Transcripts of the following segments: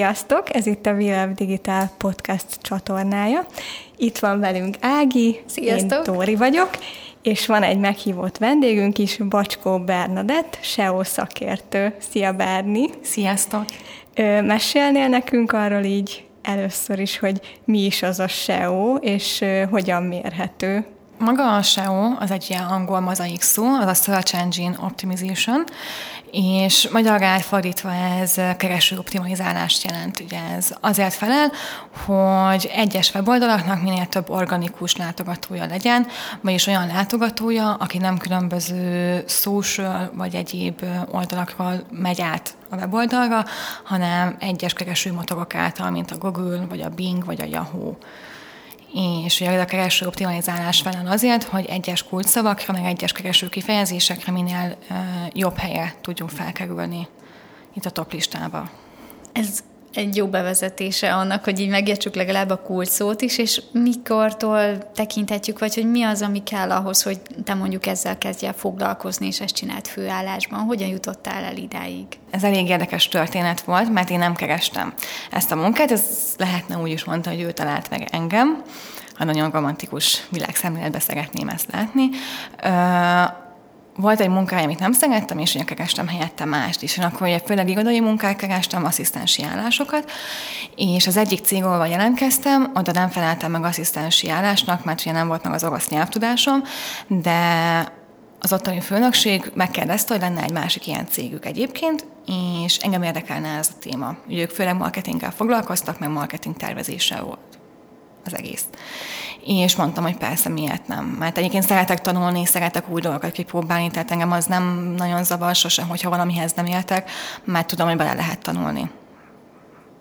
Sziasztok! Ez itt a Világ Digitál Podcast csatornája. Itt van velünk Ági, Sziasztok! én Tóri vagyok, és van egy meghívott vendégünk is, Bacskó Bernadett, SEO szakértő. Szia Berni! Sziasztok! Mesélnél nekünk arról így először is, hogy mi is az a SEO, és hogyan mérhető? Maga a SEO az egy ilyen angol mozaik szó, az a Search Engine Optimization, és magyarra átfordítva ez kereső optimalizálást jelent. Ugye ez azért felel, hogy egyes weboldalaknak minél több organikus látogatója legyen, vagyis olyan látogatója, aki nem különböző social vagy egyéb oldalakról megy át a weboldalra, hanem egyes keresőmotorok által, mint a Google, vagy a Bing, vagy a Yahoo és ugye a kereső optimalizálás felel azért, hogy egyes kulcsszavakra, meg egyes kereső kifejezésekre minél jobb helye tudjunk felkerülni itt a top listába. Ez egy jó bevezetése annak, hogy így megértsük legalább a kulcsszót is, és mikortól tekinthetjük, vagy hogy mi az, ami kell ahhoz, hogy te mondjuk ezzel kezdjél foglalkozni, és ezt csinált főállásban. Hogyan jutottál el idáig? Ez elég érdekes történet volt, mert én nem kerestem ezt a munkát, ez lehetne úgy is mondta, hogy ő talált meg engem, a nagyon romantikus világszemléletbe szeretném ezt látni volt egy munkája, amit nem szerettem, és én kerestem helyette mást is. És akkor ugye főleg irodai munkát kerestem, asszisztensi állásokat, és az egyik cég, ahol jelentkeztem, oda nem feleltem meg asszisztensi állásnak, mert ugye nem volt meg az orosz nyelvtudásom, de az ottani főnökség megkérdezte, hogy lenne egy másik ilyen cégük egyébként, és engem érdekelne ez a téma. Ugye ők főleg marketinggel foglalkoztak, meg marketing tervezéssel volt. És mondtam, hogy persze, miért nem. Mert egyébként szeretek tanulni, szeretek új dolgokat kipróbálni, tehát engem az nem nagyon zavar sosem, hogyha valamihez nem értek, mert tudom, hogy bele lehet tanulni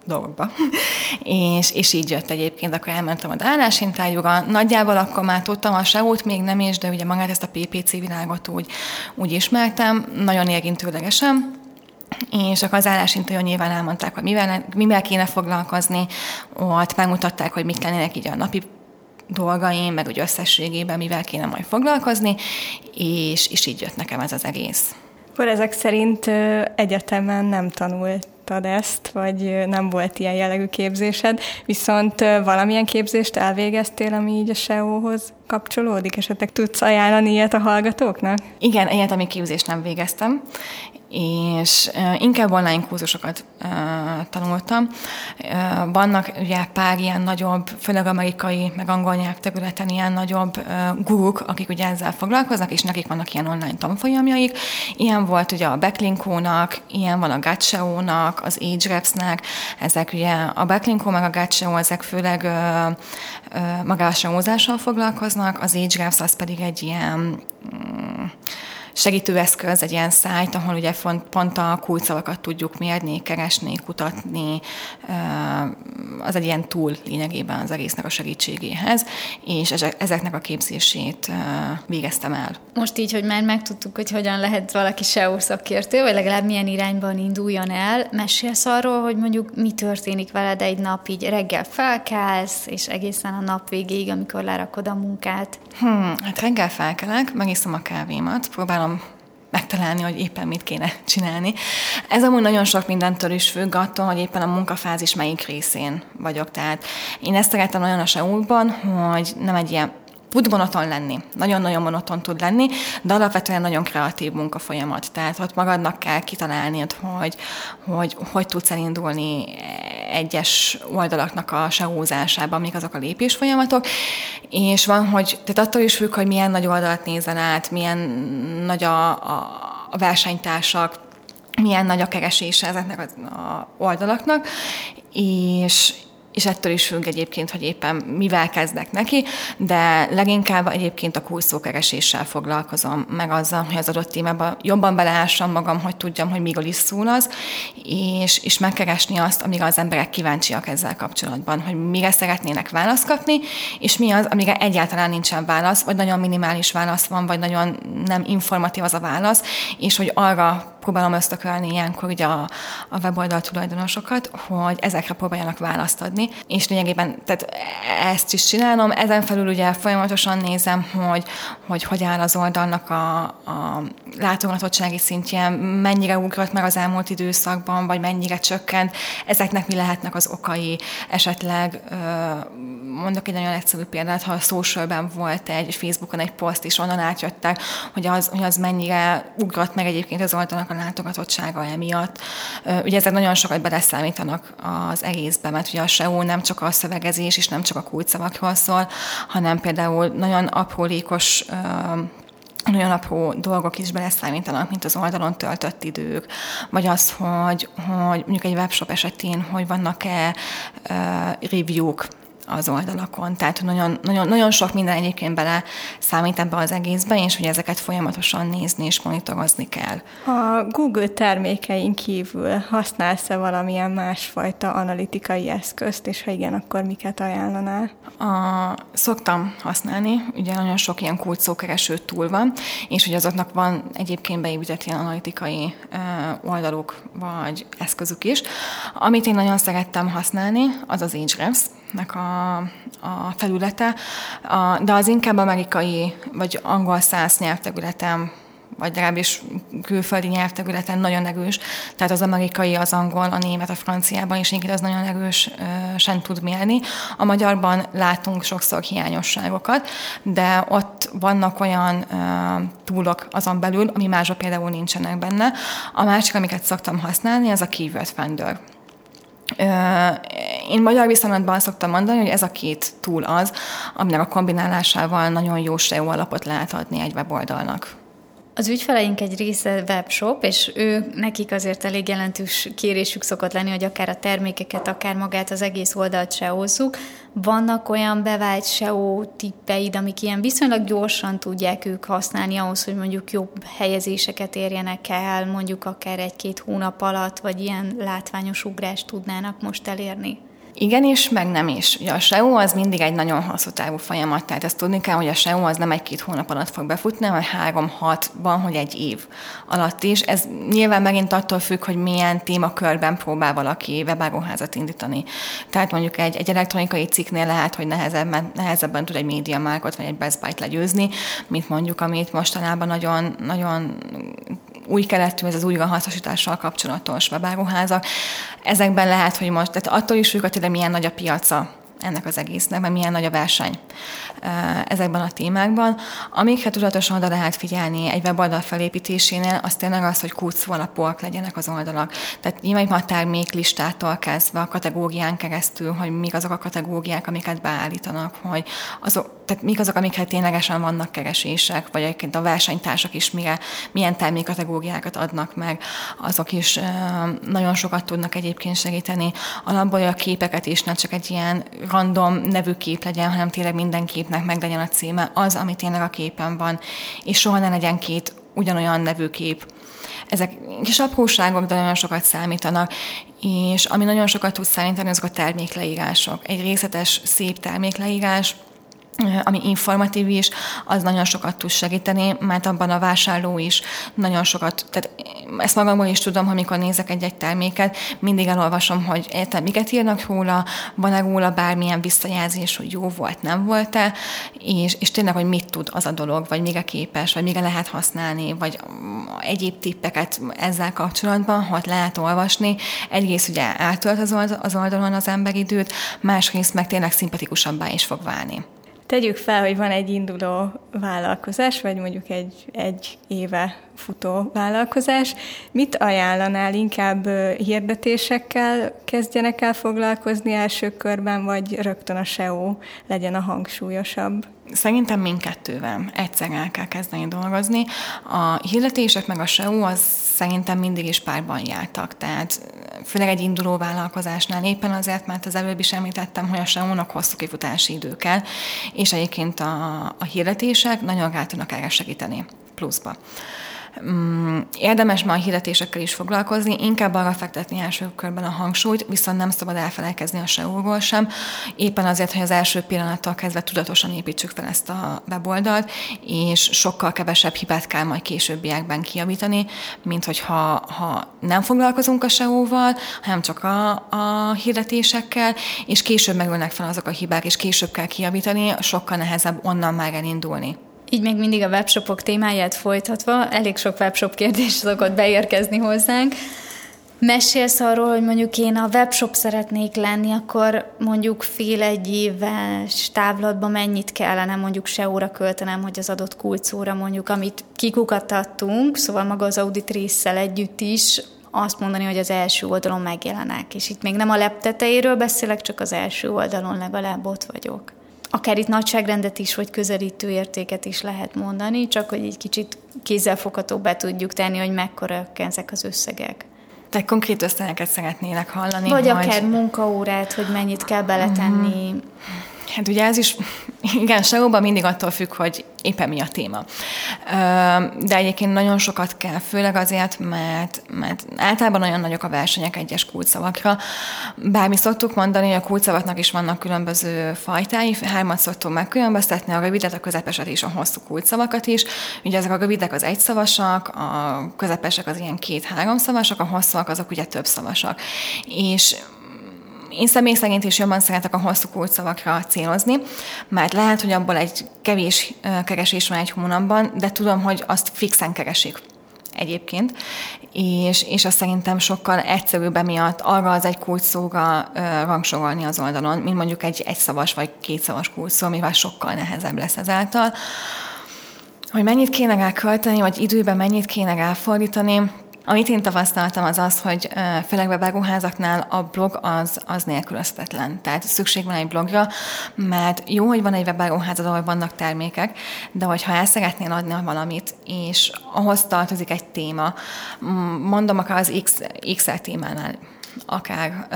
dolgokba. és, és így jött egyébként, akkor elmentem a állásinterjúra. Nagyjából akkor már tudtam, a SEO-t még nem is, de ugye magát ezt a PPC világot úgy, úgy ismertem, nagyon érintőlegesen és akkor az állásinterjú nyilván elmondták, hogy mivel, mivel kéne foglalkozni, ott megmutatták, hogy mik lennének így a napi dolgaim, meg úgy összességében mivel kéne majd foglalkozni, és, és így jött nekem ez az egész. Akkor ezek szerint egyetemen nem tanultad ezt, vagy nem volt ilyen jellegű képzésed, viszont valamilyen képzést elvégeztél, ami így a SEO-hoz kapcsolódik? Esetleg tudsz ajánlani ilyet a hallgatóknak? Igen, egyetemi képzést nem végeztem, és inkább online kurzusokat tanultam. Vannak ugye pár ilyen nagyobb, főleg amerikai, meg angol nyelvterületen ilyen nagyobb guruk, akik ugye ezzel foglalkoznak, és nekik vannak ilyen online tanfolyamjaik. Ilyen volt ugye a Backlinkónak, ilyen van a Gatcheo-nak, az Ahrefs-nek, ezek ugye a Backlinkó meg a Gatcheo, ezek főleg magás foglalkoznak, az Ahrefs az pedig egy ilyen mm, segítőeszköz, egy ilyen szájt, ahol ugye pont, pont a kulcsszavakat tudjuk mérni, keresni, kutatni. Az egy ilyen túl lényegében az egésznek a segítségéhez, és ezeknek a képzését végeztem el. Most így, hogy már megtudtuk, hogy hogyan lehet valaki SEO szakértő, vagy legalább milyen irányban induljon el, mesélsz arról, hogy mondjuk mi történik veled egy nap, így reggel felkelsz, és egészen a nap végéig, amikor lerakod a munkát? Hmm, hát reggel felkelek, megiszom a kávémat, próbálom megtalálni, hogy éppen mit kéne csinálni. Ez amúgy nagyon sok mindentől is függ attól, hogy éppen a munkafázis melyik részén vagyok. Tehát én ezt szeretem nagyon a seúban, hogy nem egy ilyen tud monoton lenni, nagyon-nagyon monoton tud lenni, de alapvetően nagyon kreatív munkafolyamat. Tehát ott magadnak kell kitalálni, hogy hogy, hogy tudsz elindulni egyes oldalaknak a seózásában, mik azok a lépésfolyamatok, és van, hogy, tehát attól is függ, hogy milyen nagy oldalt nézel át, milyen nagy a, a, a versenytársak, milyen nagy a keresése ezeknek az oldalaknak, és, és ettől is függ egyébként, hogy éppen mivel kezdek neki, de leginkább egyébként a kurszókereséssel foglalkozom, meg azzal, hogy az adott témában jobban beleássam magam, hogy tudjam, hogy miről is szól az, és, és megkeresni azt, amire az emberek kíváncsiak ezzel kapcsolatban, hogy mire szeretnének választ kapni, és mi az, amire egyáltalán nincsen válasz, vagy nagyon minimális válasz van, vagy nagyon nem informatív az a válasz, és hogy arra próbálom ösztökölni ilyenkor ugye a, a weboldal tulajdonosokat, hogy ezekre próbáljanak választ adni, és lényegében tehát ezt is csinálom. Ezen felül ugye folyamatosan nézem, hogy hogy, hogy áll az oldalnak a, a látogatottsági szintje, mennyire ugrott meg az elmúlt időszakban, vagy mennyire csökkent, ezeknek mi lehetnek az okai, esetleg mondok egy nagyon egyszerű példát, ha a socialben volt egy Facebookon egy poszt, és onnan átjöttek, hogy az, hogy az mennyire ugrott meg egyébként az oldalnak a látogatottsága emiatt. Ugye ezek nagyon sokat beleszámítanak az egészbe, mert ugye a SEO nem csak a szövegezés és nem csak a kulcsszavakról szól, hanem például nagyon aprólékos nagyon apró dolgok is beleszámítanak, mint az oldalon töltött idők, vagy az, hogy, hogy mondjuk egy webshop esetén, hogy vannak-e uh, review-k, az oldalakon. Tehát nagyon, nagyon, nagyon sok minden egyébként bele számít ebbe az egészbe, és hogy ezeket folyamatosan nézni és monitorozni kell. A Google termékein kívül használsz-e valamilyen másfajta analitikai eszközt, és ha igen, akkor miket ajánlanál? A, szoktam használni, ugye nagyon sok ilyen kulcsszókereső túl van, és hogy azoknak van egyébként beépített ilyen analitikai oldaluk vagy eszközük is. Amit én nagyon szerettem használni, az az Ahrefs, nek a, a felülete, a, de az inkább amerikai vagy angol száz nyelvterületen vagy legalábbis külföldi nyelvterületen nagyon erős. Tehát az amerikai, az angol, a német, a franciában is inkább az nagyon erős sem tud mérni. A magyarban látunk sokszor hiányosságokat, de ott vannak olyan uh, túlok azon belül, ami mások például nincsenek benne. A másik, amiket szoktam használni, az a Keyword Finder. Én magyar viszonylatban szoktam mondani, hogy ez a két túl az, aminek a kombinálásával nagyon jó SEO alapot lehet adni egy weboldalnak. Az ügyfeleink egy része webshop, és ő nekik azért elég jelentős kérésük szokott lenni, hogy akár a termékeket, akár magát az egész oldalt se hozzuk. Vannak olyan bevált SEO tippeid, amik ilyen viszonylag gyorsan tudják ők használni ahhoz, hogy mondjuk jobb helyezéseket érjenek el, mondjuk akár egy-két hónap alatt, vagy ilyen látványos ugrást tudnának most elérni? Igen is, meg nem is. Ugye a SEO az mindig egy nagyon hosszú távú folyamat, tehát ezt tudni kell, hogy a SEO az nem egy-két hónap alatt fog befutni, hanem három-hatban, hogy egy év alatt is. Ez nyilván megint attól függ, hogy milyen témakörben próbál valaki webáruházat indítani. Tehát mondjuk egy, egy elektronikai cikknél lehet, hogy nehezebben, nehezebben tud egy média márkot vagy egy Best legyőzni, mint mondjuk, amit mostanában nagyon, nagyon új keletű, ez az újrahasznosítással kapcsolatos webáruházak. Ezekben lehet, hogy most, tehát attól is függ, hogy milyen nagy a piaca ennek az egésznek, mert milyen nagy a verseny ezekben a témákban. Amikre tudatosan oda lehet figyelni egy weboldal felépítésénél, az tényleg az, hogy alapúak legyenek az oldalak. Tehát nyilván a terméklistától kezdve a kategórián keresztül, hogy mik azok a kategóriák, amiket beállítanak, hogy azok, tehát mik azok, amikre ténylegesen vannak keresések, vagy egyébként a versenytársak is mire, milyen termékkategóriákat adnak meg, azok is nagyon sokat tudnak egyébként segíteni. Alapból a képeket is, nem csak egy ilyen random nevű kép legyen, hanem tényleg minden képnek meg legyen a címe, az, ami tényleg a képen van, és soha ne legyen két ugyanolyan nevű kép. Ezek kis apróságok, de nagyon sokat számítanak, és ami nagyon sokat tud számítani, azok a termékleírások. Egy részletes, szép termékleírás, ami informatív is, az nagyon sokat tud segíteni, mert abban a vásárló is nagyon sokat, tehát ezt magamból is tudom, amikor nézek egy-egy terméket, mindig elolvasom, hogy érted, miket írnak róla, van-e róla bármilyen visszajelzés, hogy jó volt, nem volt-e, és, és tényleg, hogy mit tud az a dolog, vagy mire képes, vagy mire lehet használni, vagy egyéb tippeket ezzel kapcsolatban, hogy lehet olvasni. Egyrészt ugye eltölt az oldalon az ember időt, másrészt meg tényleg szimpatikusabbá is fog válni. Tegyük fel, hogy van egy induló vállalkozás, vagy mondjuk egy, egy éve futó vállalkozás. Mit ajánlanál? Inkább hirdetésekkel kezdjenek el foglalkozni első körben, vagy rögtön a SEO legyen a hangsúlyosabb? Szerintem mindkettővel egyszer el kell kezdeni dolgozni. A hirdetések meg a SEO az szerintem mindig is párban jártak, tehát főleg egy induló vállalkozásnál éppen azért, mert az előbb is említettem, hogy a SEO-nak hosszú kifutási idő kell, és egyébként a, a hirdetések nagyon rá tudnak erre segíteni pluszba. Mm, érdemes ma a hirdetésekkel is foglalkozni, inkább arra fektetni első körben a hangsúlyt, viszont nem szabad elfelelkezni a SEO-ról sem, éppen azért, hogy az első pillanattól kezdve tudatosan építsük fel ezt a weboldalt, és sokkal kevesebb hibát kell majd későbbiekben kiavítani, mint hogyha ha nem foglalkozunk a SEO-val, hanem csak a, a hirdetésekkel, és később megülnek fel azok a hibák, és később kell kiavítani, sokkal nehezebb onnan már elindulni. Így még mindig a webshopok témáját folytatva, elég sok webshop kérdés szokott beérkezni hozzánk. Mesélsz arról, hogy mondjuk én a webshop szeretnék lenni, akkor mondjuk fél egy éves távlatban mennyit kellene mondjuk SEO-ra költenem, hogy az adott kulcóra mondjuk, amit kikukatattunk, szóval maga az audit résszel együtt is, azt mondani, hogy az első oldalon megjelenek. És itt még nem a lepteteiről beszélek, csak az első oldalon legalább ott vagyok akár itt nagyságrendet is, vagy közelítő értéket is lehet mondani, csak hogy egy kicsit kézzelfoghatóbbá tudjuk tenni, hogy mekkora ezek az összegek. Tehát konkrét összegeket szeretnének hallani. Vagy hogy... akár munkaórát, hogy mennyit kell beletenni. Mm. Hát ugye ez is, igen, seo mindig attól függ, hogy éppen mi a téma. De egyébként nagyon sokat kell, főleg azért, mert, mert általában nagyon nagyok a versenyek egyes kulcsszavakra. Bármi szoktuk mondani, hogy a kulcsszavaknak is vannak különböző fajtái, hármat szoktunk megkülönböztetni, a rövidet, a közepeset és a hosszú kulcsszavakat is. Ugye ezek a rövidek az egyszavasak, a közepesek az ilyen két-három szavasak, a hosszúak azok ugye több szavasak. És én személy szerint is jobban szeretek a hosszú kulcsszavakra célozni, mert lehet, hogy abból egy kevés keresés van egy hónapban, de tudom, hogy azt fixen keresik egyébként, és, és azt szerintem sokkal egyszerűbb emiatt arra az egy kulcsszóra rangsorolni az oldalon, mint mondjuk egy egyszavas vagy kétszavas kulcsszó, mivel sokkal nehezebb lesz ezáltal. Hogy mennyit kéne rá költeni, vagy időben mennyit kéne ráfordítani, amit én tapasztaltam az az, hogy főleg webáruházaknál a blog az, az nélkülözhetetlen. Tehát szükség van egy blogra, mert jó, hogy van egy webáruházad, ahol vannak termékek, de hogyha el szeretnél adni valamit, és ahhoz tartozik egy téma, mondom akár az X, XR témánál, akár,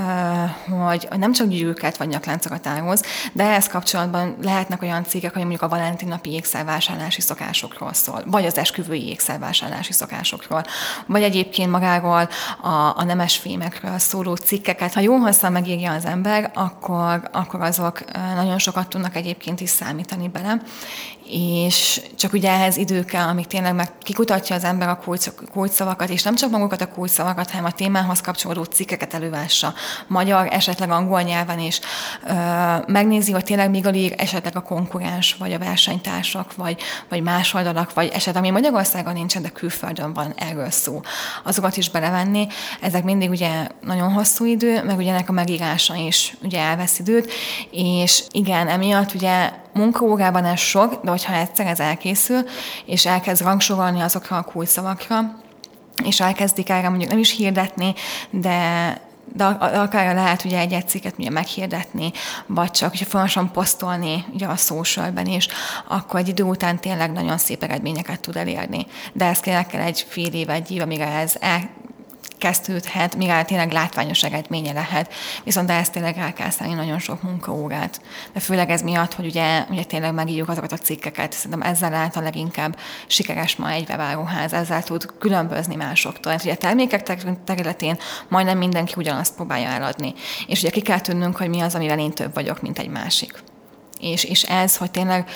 hogy nem csak gyűrűket vagy nyakláncokat árulsz, de ehhez kapcsolatban lehetnek olyan cégek, hogy mondjuk a Valentin napi ékszervásárlási szokásokról szól, vagy az esküvői ékszervásárlási szokásokról, vagy egyébként magáról a, a nemes fémekről szóló cikkeket. Ha jól hosszan megírja az ember, akkor, akkor azok nagyon sokat tudnak egyébként is számítani bele, és csak ugye ehhez idő kell, amíg tényleg meg kikutatja az ember a kulcsszavakat, és nem csak magukat a kulcsszavakat, hanem a témához kapcsolódó cikkeket elővássa. Magyar, esetleg angol nyelven is, ö, megnézi, hogy tényleg még alig esetleg a konkurens, vagy a versenytársak, vagy, vagy más oldalak, vagy esetleg ami Magyarországon nincsen, de külföldön van erről szó. Azokat is belevenni, ezek mindig ugye nagyon hosszú idő, meg ugye ennek a megírása is ugye elvesz időt, és igen, emiatt ugye munkaórában ez sok, de hogyha egyszer ez elkészül, és elkezd rangsorolni azokra a kulcsszavakra, és elkezdik erre mondjuk nem is hirdetni, de de akár lehet ugye egy cikket ugye meghirdetni, vagy csak ugye folyamatosan posztolni ugye a socialben is, akkor egy idő után tényleg nagyon szép eredményeket tud elérni. De ez kell egy fél év, egy év, amíg ez el, kezdődhet, mire tényleg látványos eredménye lehet. Viszont ezt tényleg el kell szállni nagyon sok munkaórát. De főleg ez miatt, hogy ugye, ugye tényleg megírjuk azokat a cikkeket, szerintem ezzel lehet a leginkább sikeres ma egy webáruház, ezzel tud különbözni másoktól. Hát ugye a termékek területén majdnem mindenki ugyanazt próbálja eladni. És ugye ki kell tudnunk, hogy mi az, amivel én több vagyok, mint egy másik és, és ez, hogy tényleg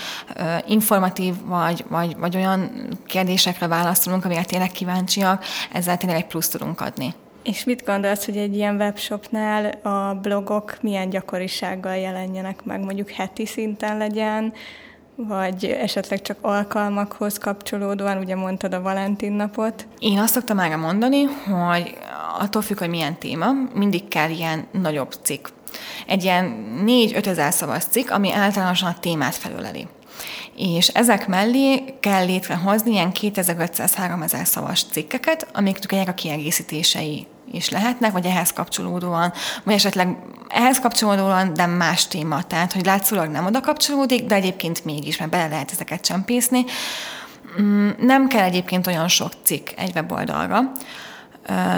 informatív vagy, vagy, vagy olyan kérdésekre válaszolunk, amire tényleg kíváncsiak, ezzel tényleg egy plusz tudunk adni. És mit gondolsz, hogy egy ilyen webshopnál a blogok milyen gyakorisággal jelenjenek meg, mondjuk heti szinten legyen, vagy esetleg csak alkalmakhoz kapcsolódóan, ugye mondtad a Valentin napot? Én azt szoktam már mondani, hogy attól függ, hogy milyen téma, mindig kell ilyen nagyobb cikk egy ilyen 4-5 ezer szavas cikk, ami általánosan a témát felöleli. És ezek mellé kell létrehozni ilyen 2500-3000 szavas cikkeket, amiknek a kiegészítései is lehetnek, vagy ehhez kapcsolódóan, vagy esetleg ehhez kapcsolódóan, de más téma. Tehát, hogy látszólag nem oda kapcsolódik, de egyébként mégis, mert bele lehet ezeket csempészni. Mm, nem kell egyébként olyan sok cikk egy weboldalra.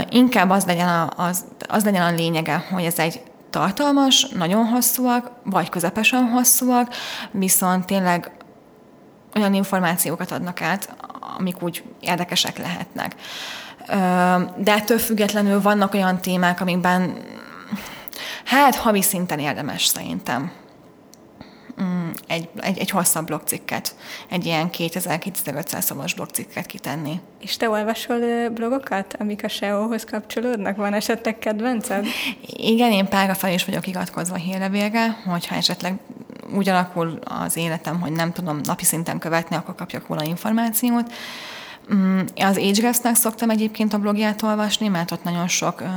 Inkább az legyen a, az, az legyen a lényege, hogy ez egy tartalmas, nagyon hosszúak, vagy közepesen hosszúak, viszont tényleg olyan információkat adnak át, amik úgy érdekesek lehetnek. De ettől függetlenül vannak olyan témák, amikben hát havi szinten érdemes szerintem mm, egy, egy, egy hosszabb blogcikket, egy ilyen 2000-2500 szavas blogcikket kitenni. És te olvasol blogokat, amik a SEO-hoz kapcsolódnak? Van esetleg kedvenced? Igen, én párra fel is vagyok iratkozva hírlevélre, hogyha esetleg úgy alakul az életem, hogy nem tudom napi szinten követni, akkor kapjak róla információt. Mm, az Agegress-nek szoktam egyébként a blogját olvasni, mert ott nagyon sok uh,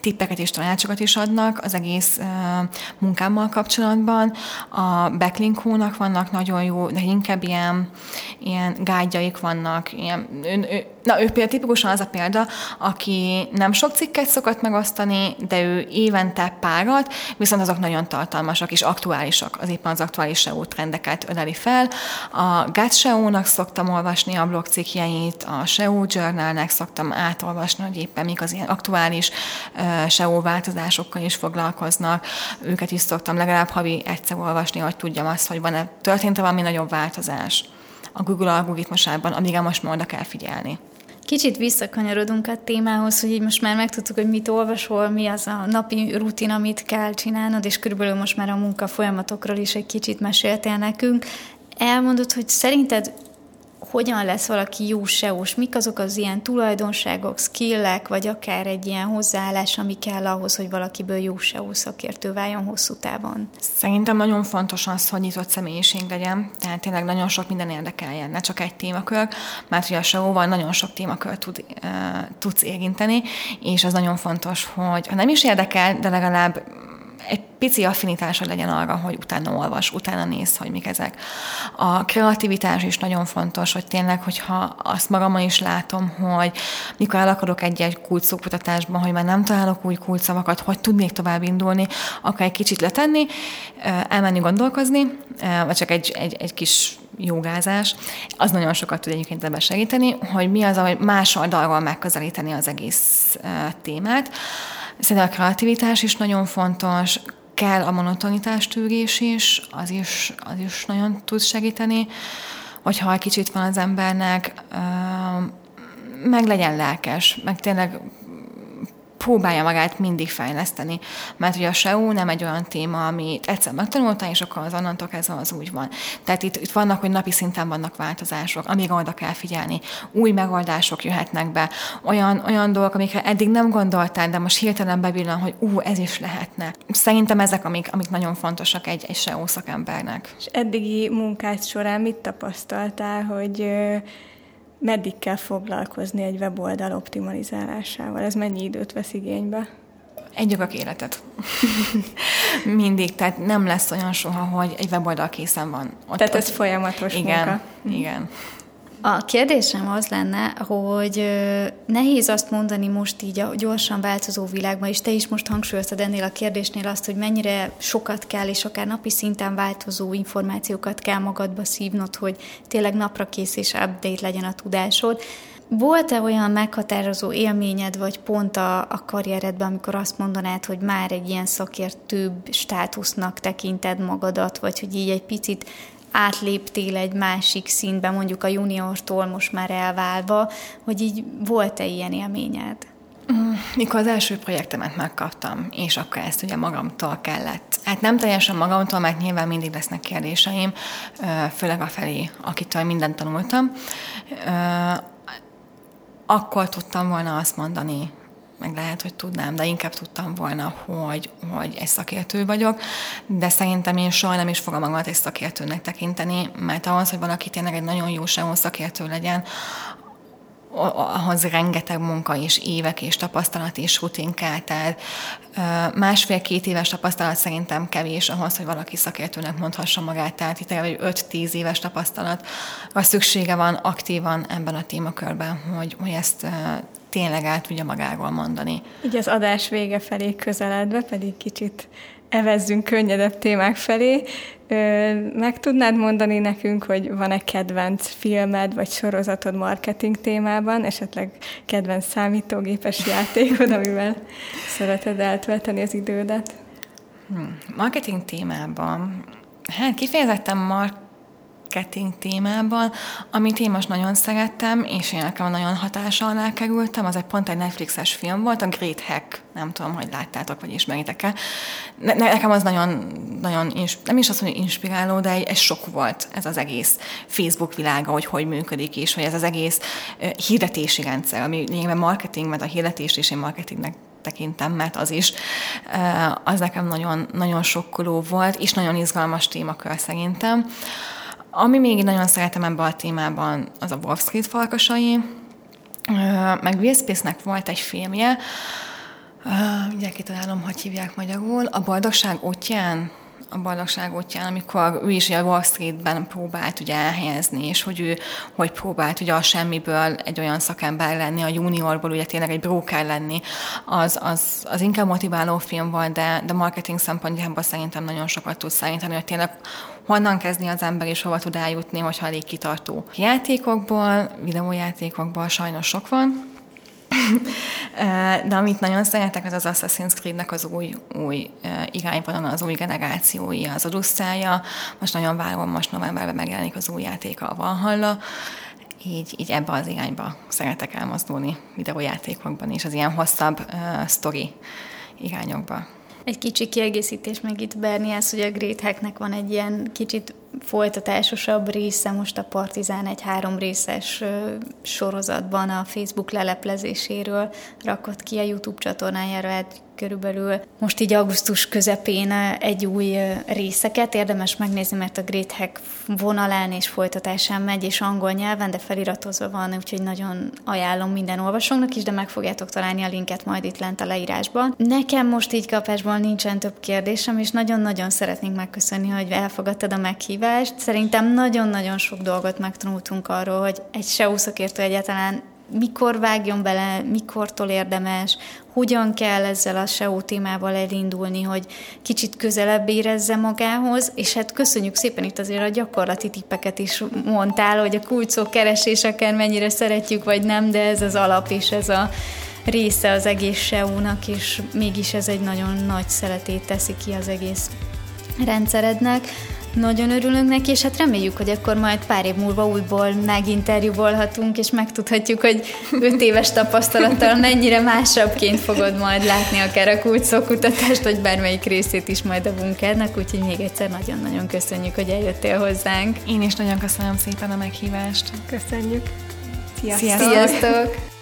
tippeket és tanácsokat is adnak az egész uh, munkámmal kapcsolatban. A Backlinko-nak vannak nagyon jó, de inkább ilyen, ilyen gágyaik vannak. Ilyen, ő, ő, na, ő például tipikusan az a példa, aki nem sok cikket szokott megosztani, de ő évente párat, viszont azok nagyon tartalmasak és aktuálisak, az éppen az aktuális SEO trendeket öleli fel. A GAT szoktam olvasni a blogcikkjeit, amit a SEO Journalnek szoktam átolvasni, hogy éppen mik az ilyen aktuális SEO változásokkal is foglalkoznak. Őket is szoktam legalább havi egyszer olvasni, hogy tudjam azt, hogy van-e, történt-e valami nagyobb változás a Google algoritmusában, amire most már oda kell figyelni. Kicsit visszakanyarodunk a témához, hogy így most már megtudtuk, hogy mit olvasol, mi az a napi rutin, amit kell csinálnod, és körülbelül most már a munka folyamatokról is egy kicsit meséltél nekünk. Elmondod, hogy szerinted hogyan lesz valaki jó seo mik azok az ilyen tulajdonságok, skillek, vagy akár egy ilyen hozzáállás, ami kell ahhoz, hogy valakiből jó SEO szakértő váljon hosszú távon? Szerintem nagyon fontos az, hogy nyitott személyiség legyen, tehát tényleg nagyon sok minden érdekeljen, ne csak egy témakör, mert hogy a SEO-val nagyon sok témakör tud, uh, tudsz érinteni, és az nagyon fontos, hogy ha nem is érdekel, de legalább egy pici affinitása legyen arra, hogy utána olvas, utána néz, hogy mik ezek. A kreativitás is nagyon fontos, hogy tényleg, hogyha azt magamon is látom, hogy mikor elakadok egy-egy kulcsszókutatásban, hogy már nem találok új kulcsszavakat, hogy tudnék tovább indulni, akár egy kicsit letenni, elmenni gondolkozni, vagy csak egy, egy, egy kis jogázás, az nagyon sokat tud egyébként ebben segíteni, hogy mi az, hogy más oldalról megközelíteni az egész témát. Szerintem a kreativitás is nagyon fontos, kell a monotonitás tűrés is, az is, az is nagyon tud segíteni, hogyha egy kicsit van az embernek, meg legyen lelkes, meg tényleg próbálja magát mindig fejleszteni, mert ugye a SEO nem egy olyan téma, amit egyszer megtanultál, és akkor az onnantól kezdve az úgy van. Tehát itt, itt vannak, hogy napi szinten vannak változások, amíg oda kell figyelni. Új megoldások jöhetnek be, olyan, olyan dolgok, amikre eddig nem gondoltál, de most hirtelen bevillan, hogy ú, ez is lehetne. Szerintem ezek, amik, amik nagyon fontosak egy, egy SEO szakembernek. És eddigi munkád során mit tapasztaltál, hogy meddig kell foglalkozni egy weboldal optimalizálásával? Ez mennyi időt vesz igénybe? Egy jogak életet. Mindig, tehát nem lesz olyan soha, hogy egy weboldal készen van. Ott, tehát ez ott, folyamatos igen, munka. Igen, a kérdésem az lenne, hogy nehéz azt mondani most így a gyorsan változó világban, és te is most hangsúlyoztad ennél a kérdésnél azt, hogy mennyire sokat kell, és akár napi szinten változó információkat kell magadba szívnod, hogy tényleg napra kész és update legyen a tudásod. Volt-e olyan meghatározó élményed, vagy pont a, a karrieredben, amikor azt mondanád, hogy már egy ilyen szakértőbb státusznak tekinted magadat, vagy hogy így egy picit átléptél egy másik színbe, mondjuk a juniortól most már elválva, hogy így volt-e ilyen élményed? Mm, mikor az első projektemet megkaptam, és akkor ezt ugye magamtól kellett. Hát nem teljesen magamtól, mert nyilván mindig lesznek kérdéseim, főleg a felé, akitől mindent tanultam. Akkor tudtam volna azt mondani meg lehet, hogy tudnám, de inkább tudtam volna, hogy, hogy egy szakértő vagyok, de szerintem én soha nem is fogom magamat egy szakértőnek tekinteni, mert ahhoz, hogy valaki tényleg egy nagyon jó SEO szakértő legyen, ahhoz rengeteg munka és évek és tapasztalat és rutin kell, tehát másfél-két éves tapasztalat szerintem kevés ahhoz, hogy valaki szakértőnek mondhassa magát, tehát itt egy 5-10 éves tapasztalat, a szüksége van aktívan ebben a témakörben, hogy, hogy ezt tényleg el tudja magáról mondani. Így az adás vége felé közeledve pedig kicsit evezzünk könnyedebb témák felé. Meg tudnád mondani nekünk, hogy van-e kedvenc filmed vagy sorozatod marketing témában, esetleg kedvenc számítógépes játékod, amivel szereted eltölteni az idődet? Hmm. Marketing témában, hát kifejezetten mar- marketing témában, ami én nagyon szerettem, és én nekem nagyon hatása alá kerültem, az egy pont egy Netflixes film volt, a Great Hack, nem tudom, hogy láttátok, vagy ismeritek-e. Ne, nekem az nagyon, nagyon nem is azt mondja, inspiráló, de egy, egy sok volt ez az egész Facebook világa, hogy hogy működik, és hogy ez az egész hirdetési rendszer, ami lényegében marketing, mert a hirdetés és én marketingnek tekintem, mert az is, az nekem nagyon, nagyon sokkoló volt, és nagyon izgalmas témakör szerintem. Ami még nagyon szeretem ebben a témában, az a Wall Street farkasai, meg Will Space-nek volt egy filmje, ugye kitalálom, hogy hívják magyarul, A boldogság útján, a boldogság útján, amikor ő is a Wall Streetben próbált ugye elhelyezni, és hogy ő hogy próbált ugye a semmiből egy olyan szakember lenni, a juniorból ugye tényleg egy broker lenni, az, az, az inkább motiváló film volt, de, de marketing szempontjából szerintem nagyon sokat tud szerinteni, hogy tényleg honnan kezdni az ember, és hova tud eljutni, hogyha elég kitartó. Játékokból, videójátékokból sajnos sok van, de amit nagyon szeretek, az az Assassin's Creed-nek az új, új irányvonal, az új generációi, az Odusszája. Most nagyon várom, most novemberben megjelenik az új játéka, a Valhalla. Így, így ebbe az irányba szeretek elmozdulni videójátékokban és az ilyen hosszabb uh, sztori irányokba. Egy kicsi kiegészítés meg itt Berniász, hogy a Great Hacknek van egy ilyen kicsit folytatásosabb része, most a Partizán egy három részes sorozatban a Facebook leleplezéséről rakott ki a YouTube csatornájára egy körülbelül most így augusztus közepén egy új részeket. Érdemes megnézni, mert a Great Hack vonalán és folytatásán megy, és angol nyelven, de feliratozva van, úgyhogy nagyon ajánlom minden olvasónak is, de meg fogjátok találni a linket majd itt lent a leírásban. Nekem most így kapásból nincsen több kérdésem, és nagyon-nagyon szeretnénk megköszönni, hogy elfogadtad a meghívást. Szerintem nagyon-nagyon sok dolgot megtanultunk arról, hogy egy SEO szakértő egyáltalán mikor vágjon bele, mikortól érdemes, hogyan kell ezzel a SEO témával elindulni, hogy kicsit közelebb érezze magához, és hát köszönjük szépen itt azért a gyakorlati tippeket is mondtál, hogy a kulcsok keresés mennyire szeretjük, vagy nem, de ez az alap és ez a része az egész SEO-nak, és mégis ez egy nagyon nagy szeretét teszi ki az egész rendszerednek. Nagyon örülünk neki, és hát reméljük, hogy akkor majd pár év múlva újból meginterjúvolhatunk, és megtudhatjuk, hogy öt éves tapasztalattal mennyire másabbként fogod majd látni akár a kulcsszókutatást, vagy bármelyik részét is majd a bunkernek, úgyhogy még egyszer nagyon-nagyon köszönjük, hogy eljöttél hozzánk. Én is nagyon köszönöm szépen a meghívást. Köszönjük. Sziasztok! Sziasztok.